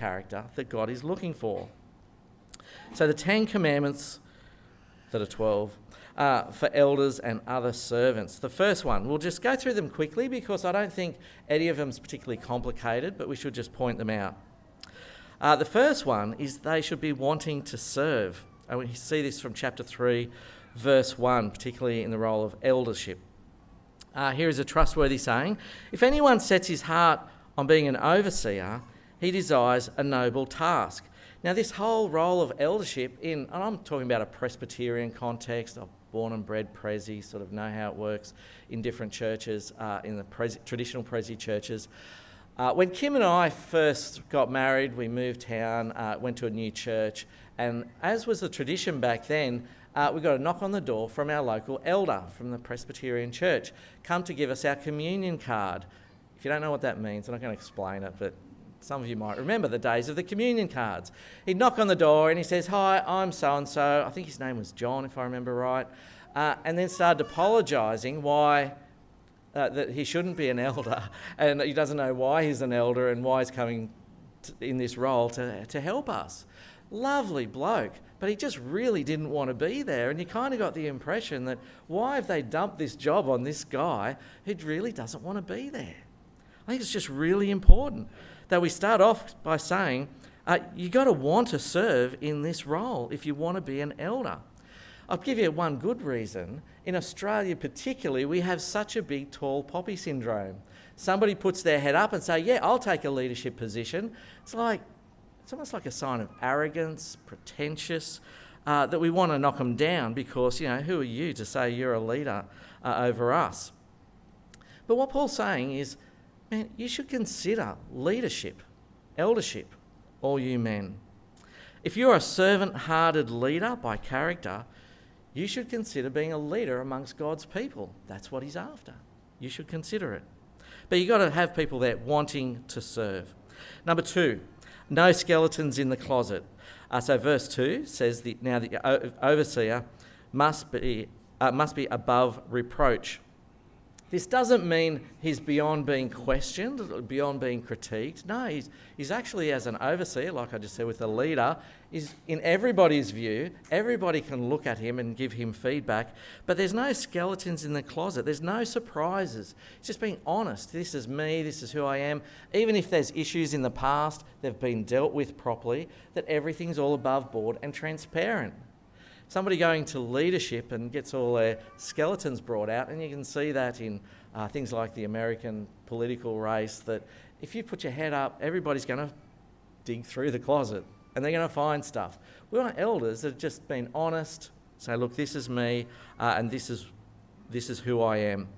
character that God is looking for. So the Ten Commandments that are 12 uh, for elders and other servants. The first one, we'll just go through them quickly because I don't think any of them is particularly complicated, but we should just point them out. Uh, the first one is they should be wanting to serve. And we see this from chapter 3, verse 1, particularly in the role of eldership. Uh, here is a trustworthy saying If anyone sets his heart on being an overseer, he desires a noble task. Now, this whole role of eldership, in, and I'm talking about a Presbyterian context, I've born and bred Prezi, sort of know how it works in different churches, uh, in the Prezi, traditional Prezi churches. Uh, when Kim and I first got married, we moved town, uh, went to a new church, and as was the tradition back then, uh, we got a knock on the door from our local elder from the Presbyterian church, come to give us our communion card. If you don't know what that means, I'm not going to explain it, but some of you might remember the days of the communion cards. He'd knock on the door and he says, Hi, I'm so and so. I think his name was John, if I remember right. Uh, and then started apologising why. Uh, that he shouldn't be an elder, and he doesn't know why he's an elder and why he's coming to, in this role to, to help us. Lovely bloke, but he just really didn't want to be there. And you kind of got the impression that why have they dumped this job on this guy who really doesn't want to be there? I think it's just really important that we start off by saying uh, you've got to want to serve in this role if you want to be an elder. I'll give you one good reason. In Australia, particularly, we have such a big tall poppy syndrome. Somebody puts their head up and say, "Yeah, I'll take a leadership position." It's like it's almost like a sign of arrogance, pretentious, uh, that we want to knock them down because you know who are you to say you're a leader uh, over us? But what Paul's saying is man, you should consider leadership, eldership, all you men. If you're a servant hearted leader by character, you should consider being a leader amongst God's people. That's what he's after. You should consider it. But you've got to have people there wanting to serve. Number two, no skeletons in the closet. Uh, so, verse 2 says that now the overseer must be, uh, must be above reproach. This doesn't mean he's beyond being questioned, beyond being critiqued. No, he's, he's actually, as an overseer, like I just said with a leader, is in everybody's view. Everybody can look at him and give him feedback, but there's no skeletons in the closet. There's no surprises. It's just being honest. This is me, this is who I am. Even if there's issues in the past, they've been dealt with properly, that everything's all above board and transparent somebody going to leadership and gets all their skeletons brought out, and you can see that in uh, things like the American political race. That if you put your head up, everybody's going to dig through the closet and they're going to find stuff. We want elders that have just been honest, say, look, this is me, uh, and this is this is who I am,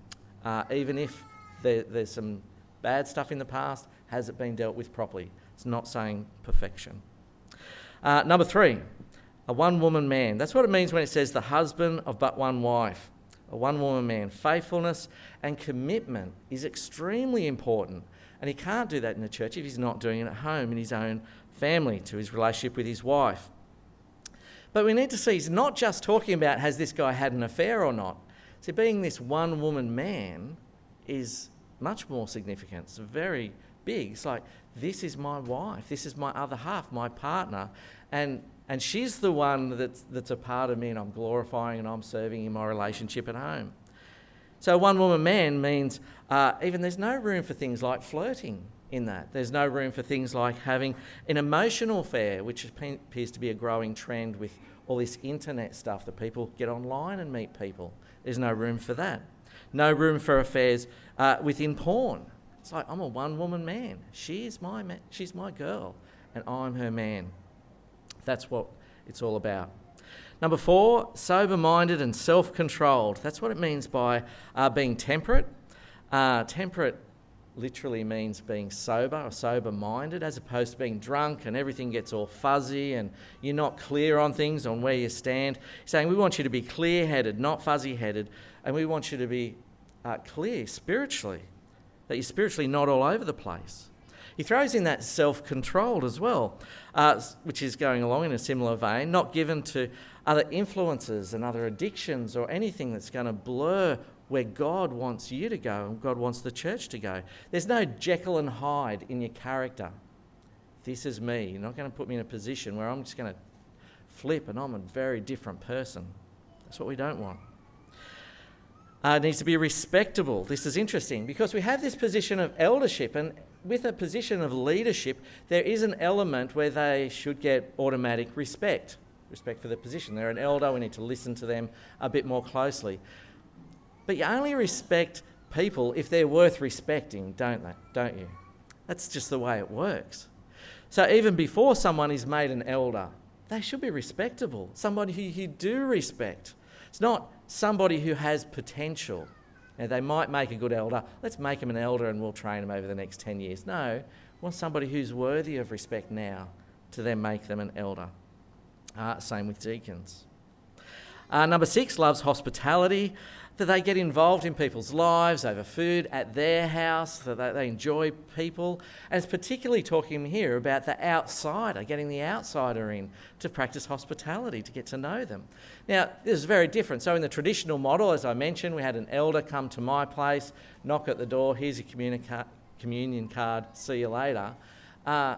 uh, even if there, there's some bad stuff in the past. Has it been dealt with properly? It's not saying perfection. Uh, number three, a one woman man. That's what it means when it says the husband of but one wife. A one woman man. Faithfulness and commitment is extremely important. And he can't do that in the church if he's not doing it at home in his own family, to his relationship with his wife. But we need to see he's not just talking about has this guy had an affair or not. See, being this one woman man is much more significant. It's very big. It's like, this is my wife, this is my other half, my partner. And and she's the one that's, that's a part of me, and I'm glorifying and I'm serving in my relationship at home. So, one woman man means uh, even there's no room for things like flirting in that. There's no room for things like having an emotional affair, which appears to be a growing trend with all this internet stuff that people get online and meet people. There's no room for that. No room for affairs uh, within porn. It's like I'm a one woman man. She's my, ma- she's my girl, and I'm her man. That's what it's all about. Number four, sober minded and self controlled. That's what it means by uh, being temperate. Uh, temperate literally means being sober or sober minded as opposed to being drunk and everything gets all fuzzy and you're not clear on things, on where you stand. He's saying we want you to be clear headed, not fuzzy headed, and we want you to be uh, clear spiritually, that you're spiritually not all over the place. He throws in that self controlled as well, uh, which is going along in a similar vein, not given to other influences and other addictions or anything that's going to blur where God wants you to go and God wants the church to go. There's no Jekyll and Hyde in your character. this is me. You're not going to put me in a position where I'm just going to flip and I'm a very different person. That's what we don't want. Uh, needs to be respectable. This is interesting because we have this position of eldership, and with a position of leadership, there is an element where they should get automatic respect respect for their position. They're an elder, we need to listen to them a bit more closely. But you only respect people if they're worth respecting, don't they? Don't you? That's just the way it works. So even before someone is made an elder, they should be respectable. Somebody who you do respect. It's not somebody who has potential. Now, they might make a good elder. Let's make them an elder and we'll train them over the next 10 years. No, want somebody who's worthy of respect now to then make them an elder. Uh, same with deacons. Uh, number six, loves hospitality that they get involved in people's lives over food at their house, that they, they enjoy people. And it's particularly talking here about the outsider, getting the outsider in to practice hospitality, to get to know them. Now, this is very different. So, in the traditional model, as I mentioned, we had an elder come to my place, knock at the door, here's your communica- communion card, see you later. Uh,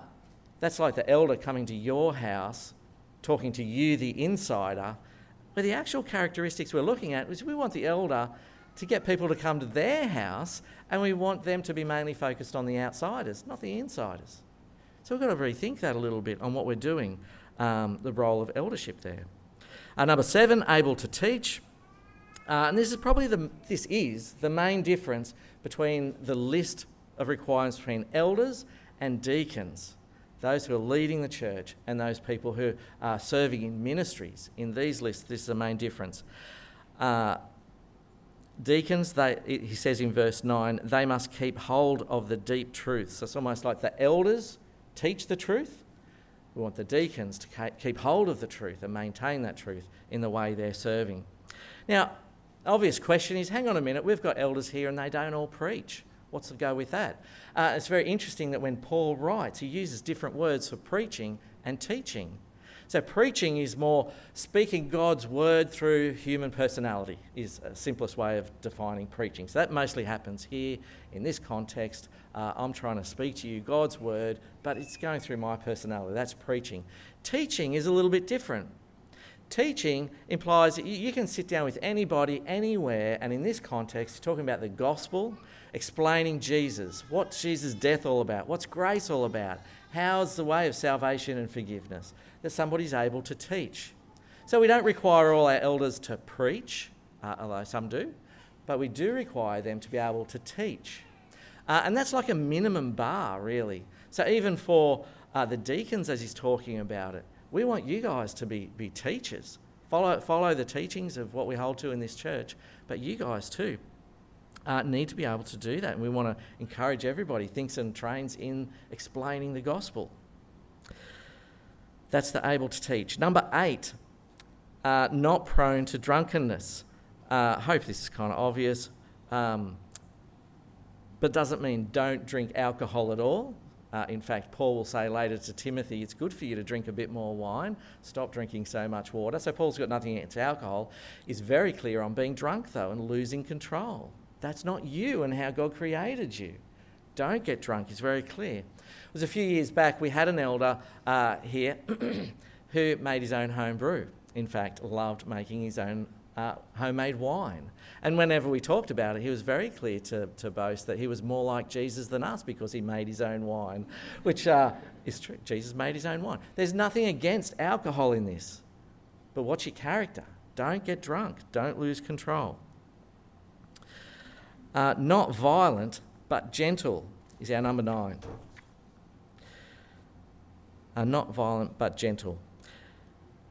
that's like the elder coming to your house, talking to you, the insider but the actual characteristics we're looking at is we want the elder to get people to come to their house and we want them to be mainly focused on the outsiders, not the insiders. So we've got to rethink that a little bit on what we're doing, um, the role of eldership there. Uh, number seven, able to teach. Uh, and this is probably the this is the main difference between the list of requirements between elders and deacons those who are leading the church and those people who are serving in ministries. In these lists, this is the main difference. Uh, deacons, they, he says in verse 9, they must keep hold of the deep truth. So it's almost like the elders teach the truth. We want the deacons to keep hold of the truth and maintain that truth in the way they're serving. Now, obvious question is hang on a minute, we've got elders here and they don't all preach. What's the go with that? Uh, it's very interesting that when Paul writes, he uses different words for preaching and teaching. So, preaching is more speaking God's word through human personality, is a simplest way of defining preaching. So, that mostly happens here in this context. Uh, I'm trying to speak to you God's word, but it's going through my personality. That's preaching. Teaching is a little bit different. Teaching implies that you can sit down with anybody, anywhere, and in this context, talking about the gospel, explaining Jesus. What's Jesus' death all about? What's grace all about? How's the way of salvation and forgiveness? That somebody's able to teach. So we don't require all our elders to preach, uh, although some do, but we do require them to be able to teach. Uh, and that's like a minimum bar, really. So even for uh, the deacons, as he's talking about it, we want you guys to be, be teachers. Follow, follow the teachings of what we hold to in this church, but you guys too uh, need to be able to do that. And we want to encourage everybody thinks and trains in explaining the gospel. That's the able to teach. Number eight, uh, not prone to drunkenness. I uh, hope this is kind of obvious, um, but doesn't mean don't drink alcohol at all. Uh, in fact, Paul will say later to Timothy, it's good for you to drink a bit more wine, stop drinking so much water. So Paul's got nothing against alcohol. He's very clear on being drunk, though, and losing control. That's not you and how God created you. Don't get drunk, it's very clear. It was a few years back, we had an elder uh, here who made his own home brew. In fact, loved making his own uh, homemade wine. And whenever we talked about it, he was very clear to, to boast that he was more like Jesus than us because he made his own wine, which uh, is true. Jesus made his own wine. There's nothing against alcohol in this, but watch your character. Don't get drunk, don't lose control. Uh, not violent, but gentle is our number nine. Uh, not violent, but gentle.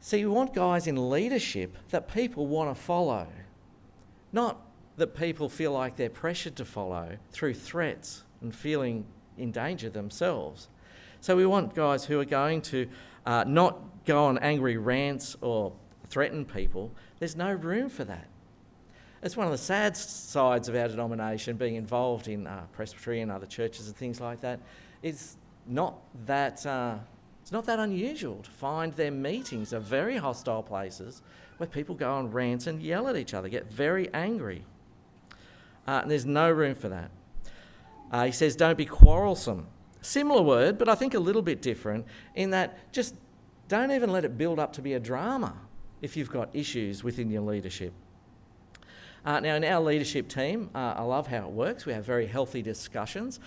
See, we want guys in leadership that people want to follow, not that people feel like they're pressured to follow through threats and feeling in danger themselves. So we want guys who are going to uh, not go on angry rants or threaten people. There's no room for that. It's one of the sad sides of our denomination being involved in uh, Presbytery and other churches and things like that. It's not that, uh, not that unusual to find their meetings are very hostile places where people go on rants and yell at each other, get very angry. Uh, and there's no room for that. Uh, he says, don't be quarrelsome. Similar word, but I think a little bit different in that just don't even let it build up to be a drama if you've got issues within your leadership. Uh, now, in our leadership team, uh, I love how it works. We have very healthy discussions.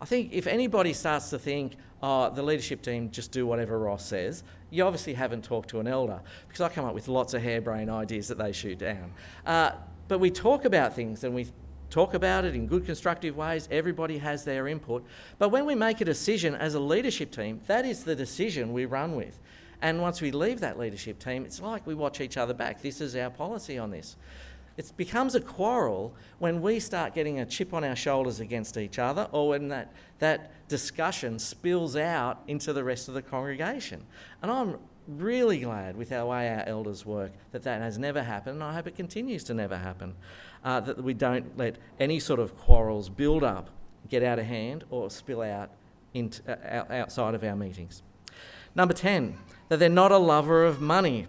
I think if anybody starts to think, oh, the leadership team just do whatever Ross says, you obviously haven't talked to an elder because I come up with lots of harebrained ideas that they shoot down. Uh, but we talk about things and we talk about it in good constructive ways. Everybody has their input. But when we make a decision as a leadership team, that is the decision we run with. And once we leave that leadership team, it's like we watch each other back. This is our policy on this. It becomes a quarrel when we start getting a chip on our shoulders against each other or when that, that discussion spills out into the rest of the congregation. And I'm really glad with our way our elders work that that has never happened, and I hope it continues to never happen. Uh, that we don't let any sort of quarrels build up, get out of hand, or spill out into, uh, outside of our meetings. Number 10, that they're not a lover of money.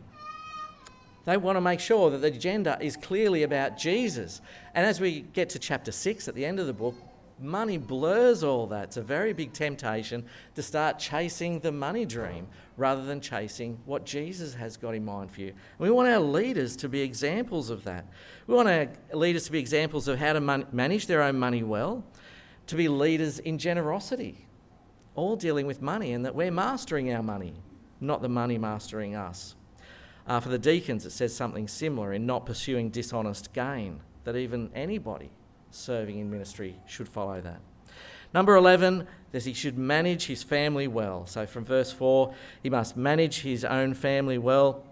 They want to make sure that the agenda is clearly about Jesus. And as we get to chapter 6 at the end of the book, money blurs all that. It's a very big temptation to start chasing the money dream rather than chasing what Jesus has got in mind for you. And we want our leaders to be examples of that. We want our leaders to be examples of how to man- manage their own money well, to be leaders in generosity, all dealing with money, and that we're mastering our money, not the money mastering us. Uh, for the deacons, it says something similar in not pursuing dishonest gain, that even anybody serving in ministry should follow that. Number 11, that he should manage his family well. So from verse 4, he must manage his own family well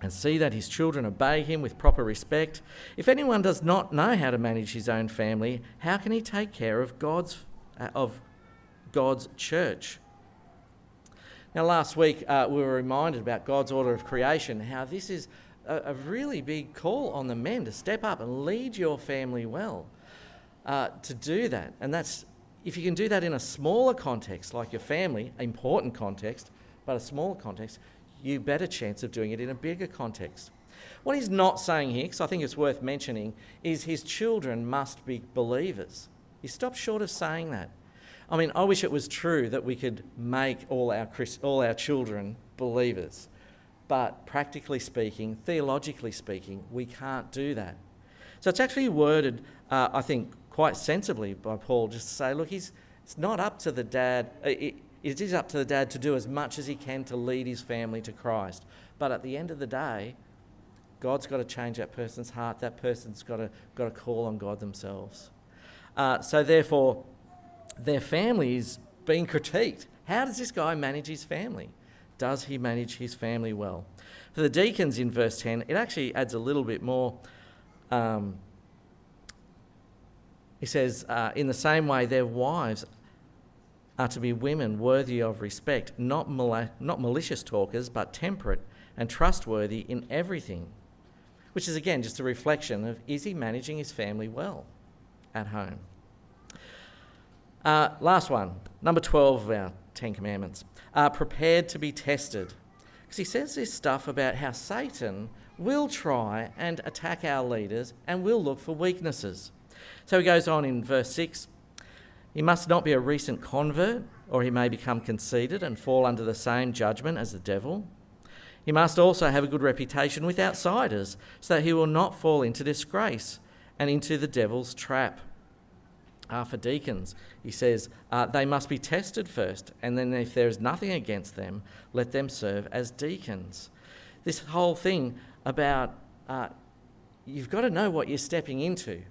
and see that his children obey him with proper respect. If anyone does not know how to manage his own family, how can he take care of God's, uh, of God's church? Now, last week uh, we were reminded about God's order of creation, how this is a, a, really big call on the men to step up and lead your family well. Uh, to do that, and that's if you can do that in a smaller context, like your family, important context, but a smaller context, you better chance of doing it in a bigger context. What he's not saying here, because I think it's worth mentioning, is his children must be believers. He stops short of saying that. I mean, I wish it was true that we could make all our, all our children believers. But practically speaking, theologically speaking, we can't do that. So it's actually worded, uh, I think, quite sensibly by Paul, just to say, look, he's, it's not up to the dad, uh, it, it is up to the dad to do as much as he can to lead his family to Christ. But at the end of the day, God's got to change that person's heart. That person's got to, got to call on God themselves. Uh, so, therefore, their family is being critiqued. How does this guy manage his family? Does he manage his family well? For the deacons in verse 10, it actually adds a little bit more. Um, he says, uh, in the same way, their wives are to be women worthy of respect, not, mal- not malicious talkers, but temperate and trustworthy in everything. Which is again just a reflection of is he managing his family well at home? Uh, last one, number 12 of our Ten Commandments. Uh, prepared to be tested. Because he says this stuff about how Satan will try and attack our leaders and will look for weaknesses. So he goes on in verse 6 He must not be a recent convert, or he may become conceited and fall under the same judgment as the devil. He must also have a good reputation with outsiders, so that he will not fall into disgrace and into the devil's trap uh, for deacons. He says uh, they must be tested first, and then if there is nothing against them, let them serve as deacons. This whole thing about uh, you've got to know what you're stepping into.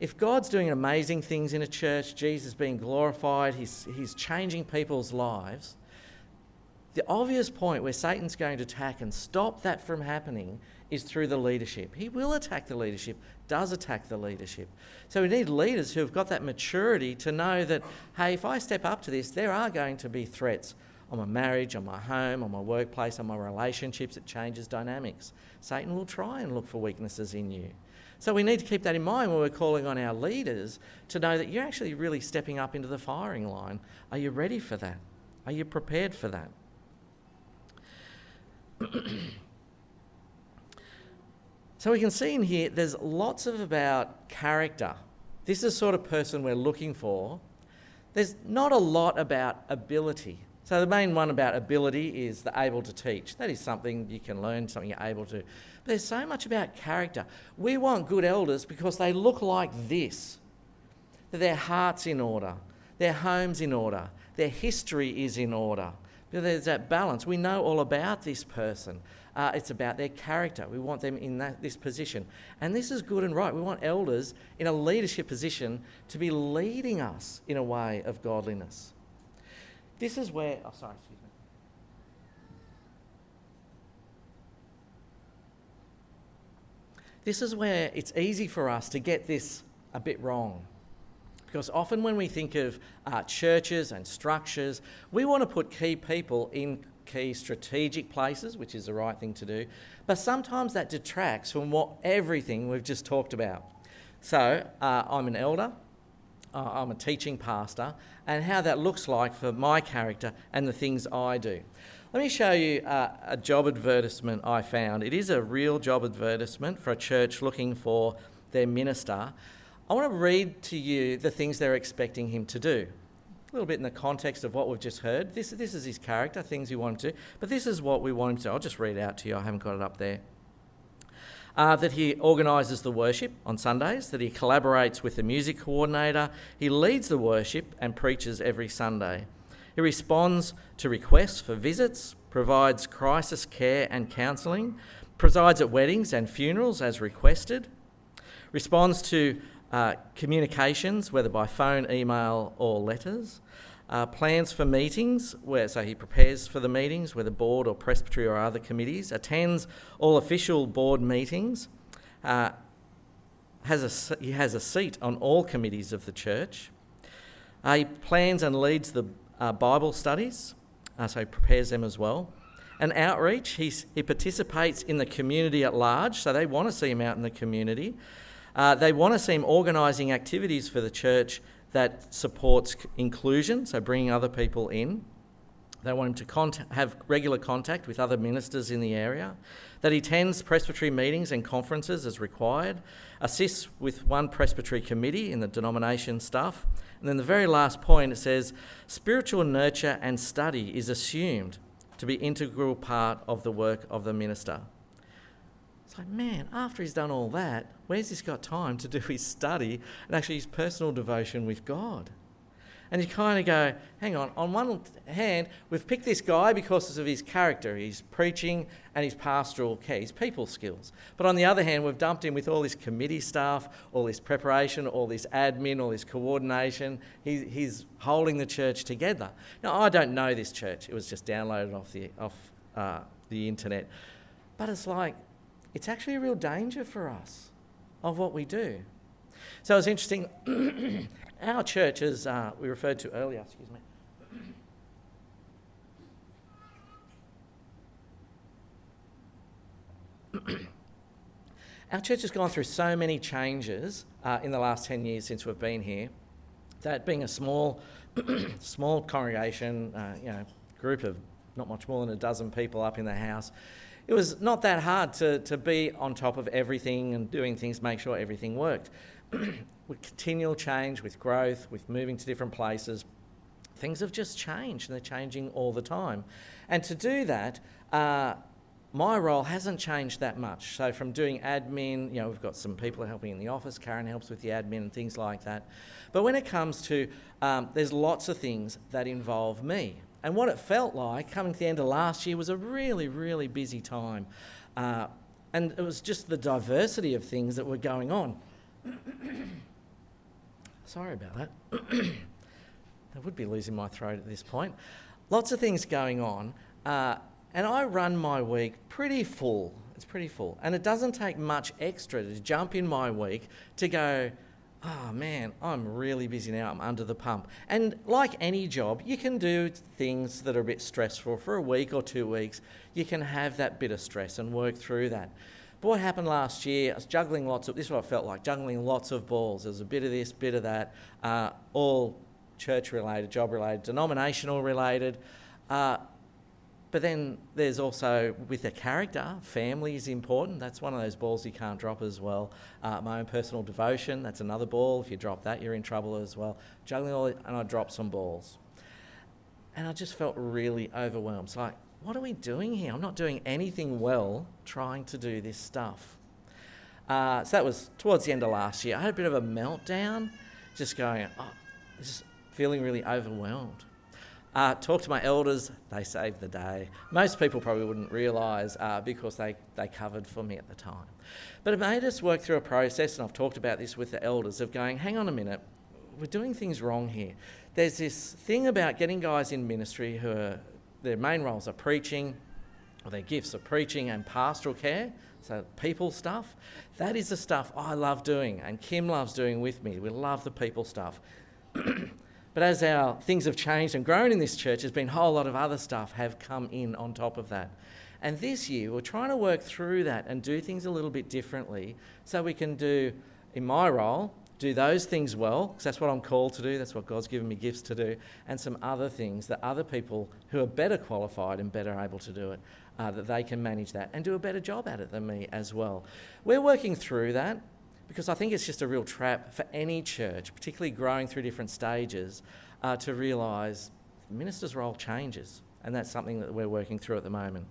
If God's doing amazing things in a church, Jesus being glorified, he's, he's changing people's lives, the obvious point where Satan's going to attack and stop that from happening is through the leadership. He will attack the leadership, does attack the leadership. So we need leaders who have got that maturity to know that, hey, if I step up to this, there are going to be threats on my marriage, on my home, on my workplace, on my relationships. It changes dynamics. Satan will try and look for weaknesses in you. So we need to keep that in mind when we're calling on our leaders to know that you're actually really stepping up into the firing line. Are you ready for that? Are you prepared for that? So we can see in here there's lots of about character. This is the sort of person we're looking for there's not a lot about ability. So the main one about ability is the able to teach. That is something you can learn, something you're able to. But there's so much about character. We want good elders because they look like this. Their heart's in order, their home's in order, their history is in order. There's that balance. We know all about this person. Uh, it's about their character. We want them in that, this position. And this is good and right. We want elders in a leadership position to be leading us in a way of godliness. This is where, oh, sorry, excuse me. This is where it's easy for us to get this a bit wrong. Because often when we think of uh, churches and structures, we want to put key people in key strategic places, which is the right thing to do. But sometimes that detracts from what everything we've just talked about. So uh, I'm an elder, uh, I'm a teaching pastor, and how that looks like for my character and the things I do. Let me show you uh, a job advertisement I found. It is a real job advertisement for a church looking for their minister. I want to read to you the things they're expecting him to do. A little bit in the context of what we've just heard. This, this is his character, things he wanted to do, but this is what we want him to. I'll just read out to you, I haven't got it up there. Uh, that he organises the worship on Sundays, that he collaborates with the music coordinator, he leads the worship and preaches every Sunday. He responds to requests for visits, provides crisis care and counselling, presides at weddings and funerals as requested, responds to uh, communications, whether by phone, email, or letters. Uh, plans for meetings, where so he prepares for the meetings, whether board or presbytery or other committees. Attends all official board meetings. Uh, has a, he has a seat on all committees of the church. Uh, he plans and leads the uh, Bible studies, uh, so he prepares them as well. And outreach, he's, he participates in the community at large, so they want to see him out in the community. Uh, they want to see him organising activities for the church that supports inclusion, so bringing other people in. They want him to contact, have regular contact with other ministers in the area, that he attends presbytery meetings and conferences as required, assists with one presbytery committee in the denomination stuff. And then the very last point it says spiritual nurture and study is assumed to be integral part of the work of the minister. It's like, man, after he's done all that, where's he got time to do his study and actually his personal devotion with God? And you kind of go, hang on, on one hand, we've picked this guy because of his character, his preaching and his pastoral care, his people skills. But on the other hand, we've dumped him with all this committee stuff, all this preparation, all this admin, all this coordination. He, he's holding the church together. Now, I don't know this church, it was just downloaded off the, off, uh, the internet. But it's like, it's actually a real danger for us of what we do. So it's interesting. Our church, as uh, we referred to earlier, excuse me. Our church has gone through so many changes uh, in the last 10 years since we've been here that being a small, small congregation, uh, you know, group of not much more than a dozen people up in the house, it was not that hard to, to be on top of everything and doing things, make sure everything worked. with continual change, with growth, with moving to different places, things have just changed and they're changing all the time. And to do that, uh, my role hasn't changed that much. So from doing admin, you know, we've got some people helping in the office. Karen helps with the admin and things like that. But when it comes to, um, there's lots of things that involve me. And what it felt like coming to the end of last year was a really, really busy time. Uh, and it was just the diversity of things that were going on. Sorry about that. I would be losing my throat at this point. Lots of things going on. Uh, and I run my week pretty full. It's pretty full. And it doesn't take much extra to jump in my week to go, oh man, I'm really busy now, I'm under the pump. And like any job, you can do things that are a bit stressful for a week or two weeks. You can have that bit of stress and work through that. But what happened last year, I was juggling lots of, this is what I felt like, juggling lots of balls. There was a bit of this, bit of that, uh, all church related, job related, denominational related. Uh, but then there's also with the character, family is important. That's one of those balls you can't drop as well. Uh, my own personal devotion, that's another ball. If you drop that, you're in trouble as well. Juggling all, and I dropped some balls. And I just felt really overwhelmed. It's like, what are we doing here? I'm not doing anything well trying to do this stuff. Uh, so that was towards the end of last year. I had a bit of a meltdown, just going, oh, just feeling really overwhelmed. Uh, talked to my elders, they saved the day. Most people probably wouldn't realise uh, because they, they covered for me at the time. But it made us work through a process, and I've talked about this with the elders, of going, hang on a minute, we're doing things wrong here. There's this thing about getting guys in ministry who are, their main roles are preaching, or their gifts are preaching and pastoral care, so people stuff. That is the stuff I love doing, and Kim loves doing with me. We love the people stuff. But as our things have changed and grown in this church, there's been a whole lot of other stuff have come in on top of that. And this year, we're trying to work through that and do things a little bit differently so we can do, in my role, do those things well, because that's what I'm called to do, that's what God's given me gifts to do, and some other things that other people who are better qualified and better able to do it, uh, that they can manage that and do a better job at it than me as well. We're working through that because I think it's just a real trap for any church, particularly growing through different stages, uh, to realise the minister's role changes, and that's something that we're working through at the moment.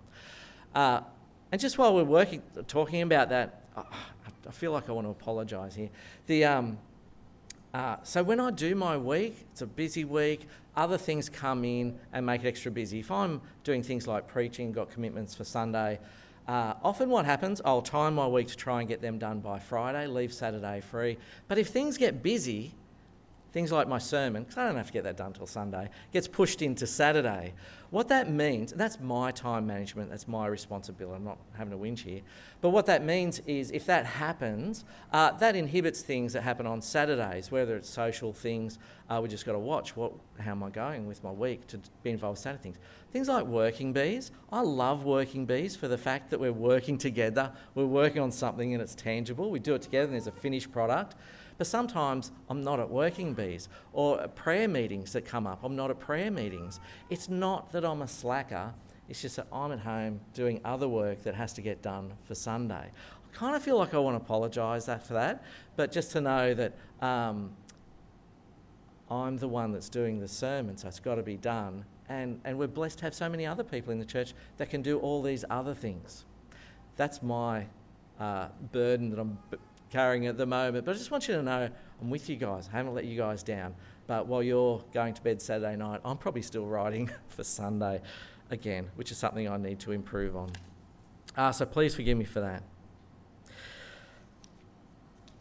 Uh, and just while we're working, talking about that, I feel like I want to apologise here. The um, uh, so when I do my week, it's a busy week. Other things come in and make it extra busy. If I'm doing things like preaching, got commitments for Sunday, uh, often, what happens, I'll time my week to try and get them done by Friday, leave Saturday free. But if things get busy, things like my sermon, because I don't have to get that done till Sunday, gets pushed into Saturday. What that means, and that's my time management, that's my responsibility, I'm not having a whinge here, but what that means is if that happens, uh, that inhibits things that happen on Saturdays, whether it's social things, uh, we just got to watch what, how am I going with my week to be involved with Saturday things. Things like working bees, I love working bees for the fact that we're working together, we're working on something and it's tangible, we do it together and there's a finished product. But sometimes I'm not at working bees or prayer meetings that come up. I'm not at prayer meetings. It's not that I'm a slacker, it's just that I'm at home doing other work that has to get done for Sunday. I kind of feel like I want to apologise for that, but just to know that um, I'm the one that's doing the sermon, so it's got to be done. And, and we're blessed to have so many other people in the church that can do all these other things. That's my uh, burden that I'm carrying at the moment. But I just want you to know I'm with you guys. I haven't let you guys down. But while you're going to bed Saturday night, I'm probably still writing for Sunday again, which is something I need to improve on. Uh, so please forgive me for that.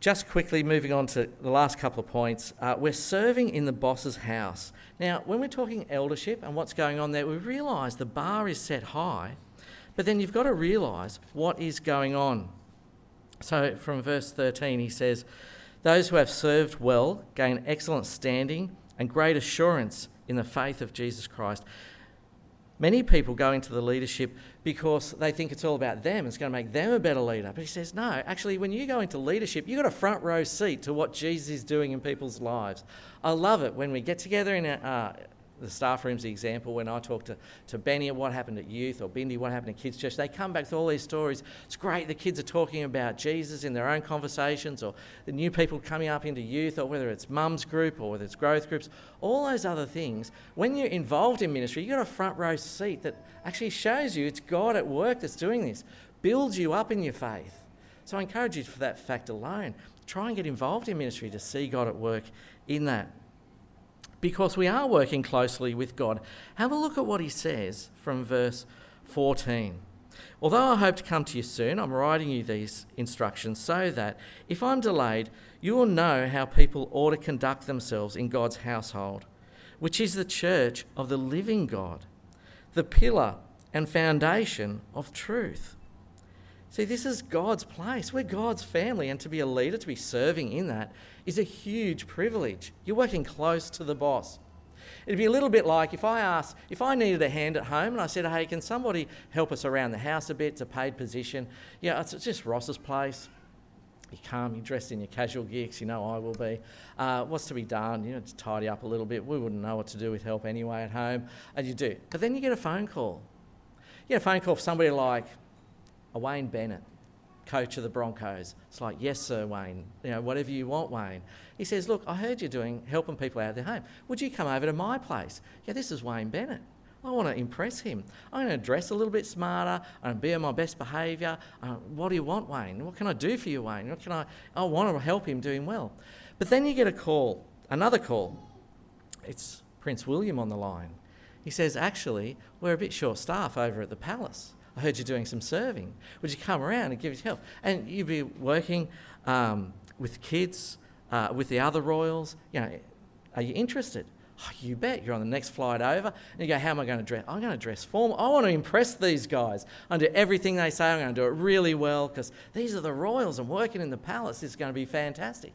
Just quickly moving on to the last couple of points. Uh, we're serving in the boss's house. Now, when we're talking eldership and what's going on there, we realise the bar is set high, but then you've got to realise what is going on. So from verse 13, he says, Those who have served well gain excellent standing and great assurance in the faith of Jesus Christ. Many people go into the leadership because they think it's all about them, it's going to make them a better leader. But he says, no, actually, when you go into leadership, you've got a front row seat to what Jesus is doing in people's lives. I love it when we get together in a, uh, the staff room's the example when I talk to, to Benny what happened at youth or Bindi what happened at kids church. They come back with all these stories. It's great the kids are talking about Jesus in their own conversations or the new people coming up into youth or whether it's mum's group or whether it's growth groups, all those other things. When you're involved in ministry, you've got a front row seat that actually shows you it's God at work that's doing this, builds you up in your faith. So I encourage you for that fact alone. Try and get involved in ministry to see God at work in that because we are working closely with God. Have a look at what he says from verse 14. Although I hope to come to you soon, I'm writing you these instructions so that if I'm delayed, you will know how people ought to conduct themselves in God's household, which is the church of the living God, the pillar and foundation of truth. See, this is God's place. We're God's family, and to be a leader, to be serving in that, is a huge privilege. You're working close to the boss. It'd be a little bit like if I asked, if I needed a hand at home and I said, hey, can somebody help us around the house a bit? It's a paid position. Yeah, it's just Ross's place. You're calm, you're dressed in your casual geeks, you know I will be. Uh, what's to be done? You know, to tidy up a little bit. We wouldn't know what to do with help anyway at home. And you do. But then you get a phone call You get a phone call from somebody like a Wayne Bennett, coach of the Broncos. It's like, yes, sir, Wayne. You know, whatever you want, Wayne. He says, look, I heard you're doing helping people out of their home. Would you come over to my place? Yeah, this is Wayne Bennett. I want to impress him. I'm going to dress a little bit smarter. I'm going to be on my best behaviour. Uh, what do you want, Wayne? What can I do for you, Wayne? What can I? I want to help him doing well. But then you get a call, another call. It's Prince William on the line. He says, actually, we're a bit short staff over at the palace. I heard you're doing some serving. Would you come around and give us help? And you'd be working um, with kids, uh, with the other royals. You know, are you interested? Oh, you bet. You're on the next flight over. And you go, How am I going to dress? I'm going to dress formal. I want to impress these guys. I'm do everything they say. I'm going to do it really well because these are the royals. I'm working in the palace. This is going to be fantastic.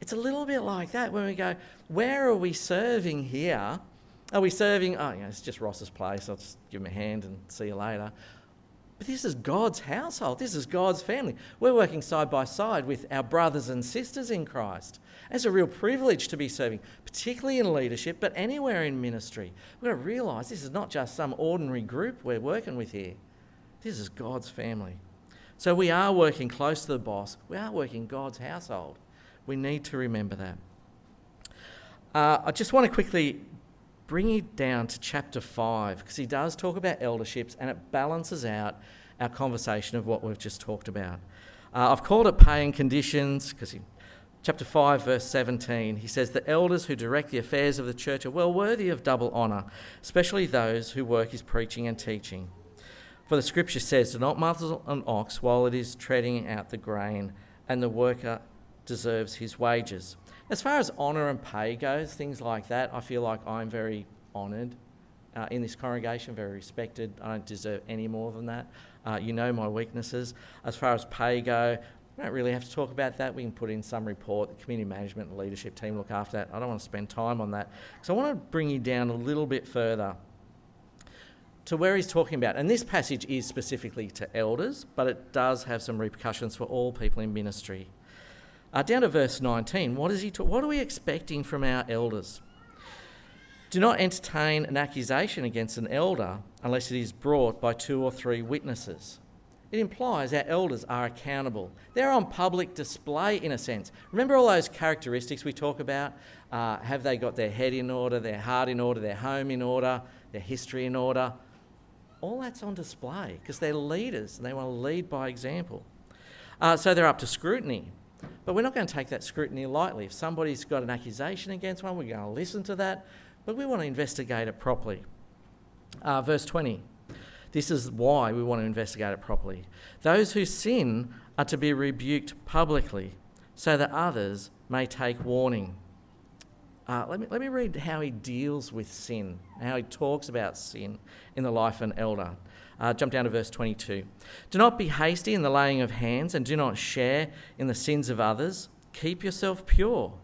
It's a little bit like that when we go, Where are we serving here? Are we serving? Oh, it's just Ross's place. I'll just give him a hand and see you later. But this is God's household. This is God's family. We're working side by side with our brothers and sisters in Christ. It's a real privilege to be serving, particularly in leadership, but anywhere in ministry. We've got to realise this is not just some ordinary group we're working with here. This is God's family. So we are working close to the boss. We are working God's household. We need to remember that. Uh, I just want to quickly bring you down to chapter 5 because he does talk about elderships and it balances out our conversation of what we've just talked about. Uh, I've called it paying conditions because chapter 5, verse 17, he says, The elders who direct the affairs of the church are well worthy of double honour, especially those who work his preaching and teaching. For the scripture says, Do not muzzle an ox while it is treading out the grain, and the worker deserves his wages. As far as honour and pay goes, things like that, I feel like I'm very honoured uh, in this congregation, very respected. I don't deserve any more than that. Uh, you know my weaknesses. As far as pay go, we don't really have to talk about that. We can put in some report. The community management and leadership team look after that. I don't want to spend time on that. So I want to bring you down a little bit further to where he's talking about. And this passage is specifically to elders, but it does have some repercussions for all people in ministry. Uh, down to verse 19, what, is he ta- what are we expecting from our elders? Do not entertain an accusation against an elder unless it is brought by two or three witnesses. It implies our elders are accountable. They're on public display in a sense. Remember all those characteristics we talk about? Uh, have they got their head in order, their heart in order, their home in order, their history in order? All that's on display because they're leaders and they want to lead by example. Uh, so they're up to scrutiny. But we're not going to take that scrutiny lightly. If somebody's got an accusation against one, we're going to listen to that, but we want to investigate it properly. Uh, verse 20. This is why we want to investigate it properly. Those who sin are to be rebuked publicly so that others may take warning. Uh, let, me, let me read how he deals with sin, how he talks about sin in the life of an elder. Uh, jump down to verse 22. Do not be hasty in the laying of hands, and do not share in the sins of others. Keep yourself pure.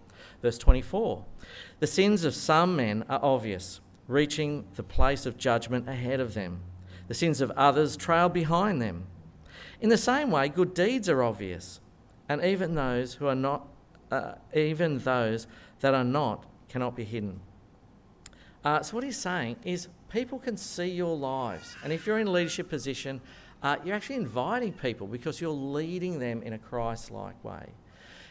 Verse 24. The sins of some men are obvious, reaching the place of judgment ahead of them. The sins of others trail behind them. In the same way, good deeds are obvious, and even those who are not, uh, even those that are not, cannot be hidden. Uh, so what he's saying is people can see your lives. And if you're in a leadership position, uh, you're actually inviting people because you're leading them in a Christ like way.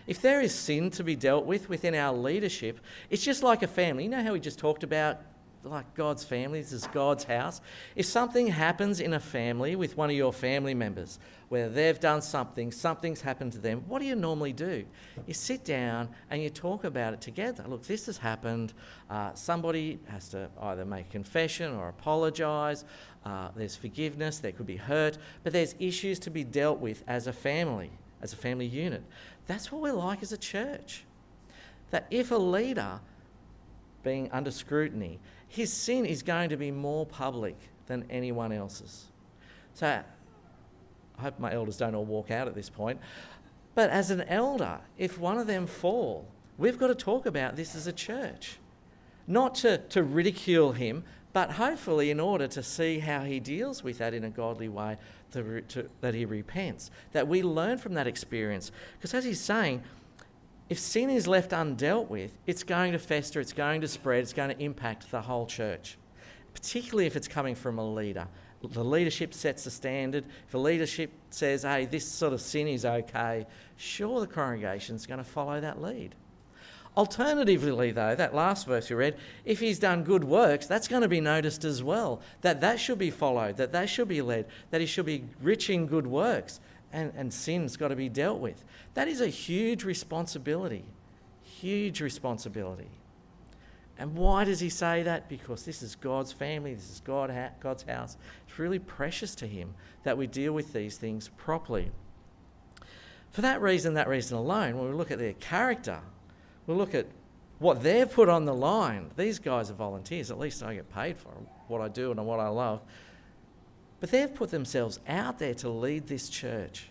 If there is sin to be dealt with within our leadership, it's just like a family. You know how we just talked about like God's family, this is God's house. If something happens in a family with one of your family members, where they've done something, something's happened to them, what do you normally do? You sit down and you talk about it together. Look, this has happened. Uh, somebody has to either make a confession or apologise. Uh, there's forgiveness, there could be hurt, but there's issues to be dealt with as a family, as a family unit. That's what we're like as a church. That if a leader being under scrutiny his sin is going to be more public than anyone else's. So I hope my elders don't all walk out at this point. But as an elder, if one of them fall, we've got to talk about this as a church. Not to, to ridicule him, but hopefully in order to see how he deals with that in a godly way, to, to, that he repents, that we learn from that experience. Because as he's saying, if sin is left undealt with, it's going to fester, it's going to spread, it's going to impact the whole church. particularly if it's coming from a leader. The leadership sets the standard. If a leadership says, hey, this sort of sin is okay, sure, the congregation's going to follow that lead. Alternatively, though, that last verse you read, if he's done good works, that's going to be noticed as well. That that should be followed, that that should be led, that he should be rich in good works, and, and sin's got to be dealt with. That is a huge responsibility. Huge responsibility. And why does he say that? Because this is God's family, this is God, God's house. It's really precious to him that we deal with these things properly. For that reason, that reason alone, when we look at their character, we look at what they've put on the line. These guys are volunteers, at least I get paid for what I do and what I love. But they've put themselves out there to lead this church,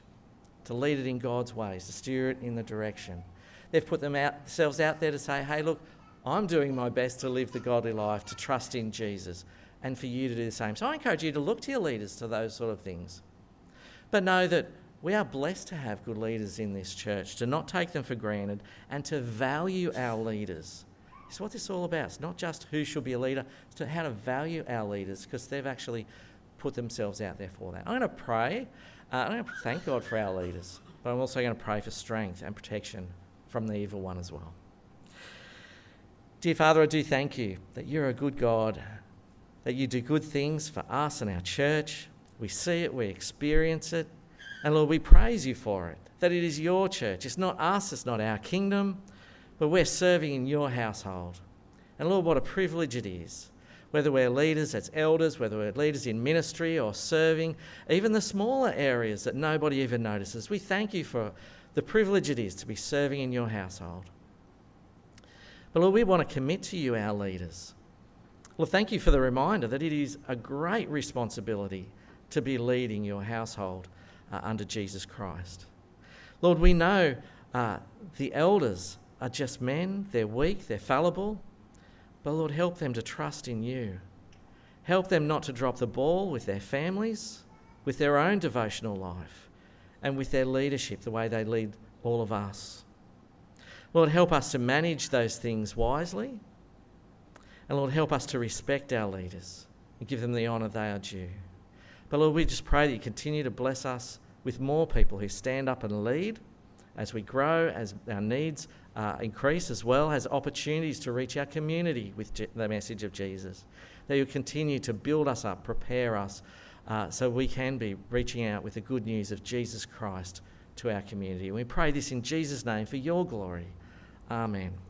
to lead it in God's ways, to steer it in the direction. They've put themselves out there to say, hey, look, I'm doing my best to live the godly life, to trust in Jesus, and for you to do the same. So I encourage you to look to your leaders to those sort of things. But know that we are blessed to have good leaders in this church, to not take them for granted, and to value our leaders. It's what this is all about. It's not just who should be a leader, it's how to value our leaders because they've actually put themselves out there for that. I'm going to pray. Uh, I'm going to thank God for our leaders, but I'm also going to pray for strength and protection from the evil one as well. Dear Father, I do thank you that you're a good God, that you do good things for us and our church. We see it, we experience it, and Lord, we praise you for it, that it is your church. It's not us, it's not our kingdom, but we're serving in your household. And Lord, what a privilege it is. Whether we're leaders as elders, whether we're leaders in ministry or serving, even the smaller areas that nobody even notices, we thank you for the privilege it is to be serving in your household. But Lord, we want to commit to you, our leaders. Lord, thank you for the reminder that it is a great responsibility to be leading your household uh, under Jesus Christ. Lord, we know uh, the elders are just men, they're weak, they're fallible, but Lord, help them to trust in you. Help them not to drop the ball with their families, with their own devotional life, and with their leadership, the way they lead all of us. Lord, help us to manage those things wisely. And Lord, help us to respect our leaders and give them the honour they are due. But Lord, we just pray that you continue to bless us with more people who stand up and lead as we grow, as our needs uh, increase, as well as opportunities to reach our community with the message of Jesus. That you continue to build us up, prepare us, uh, so we can be reaching out with the good news of Jesus Christ to our community. And we pray this in Jesus' name for your glory. Amen.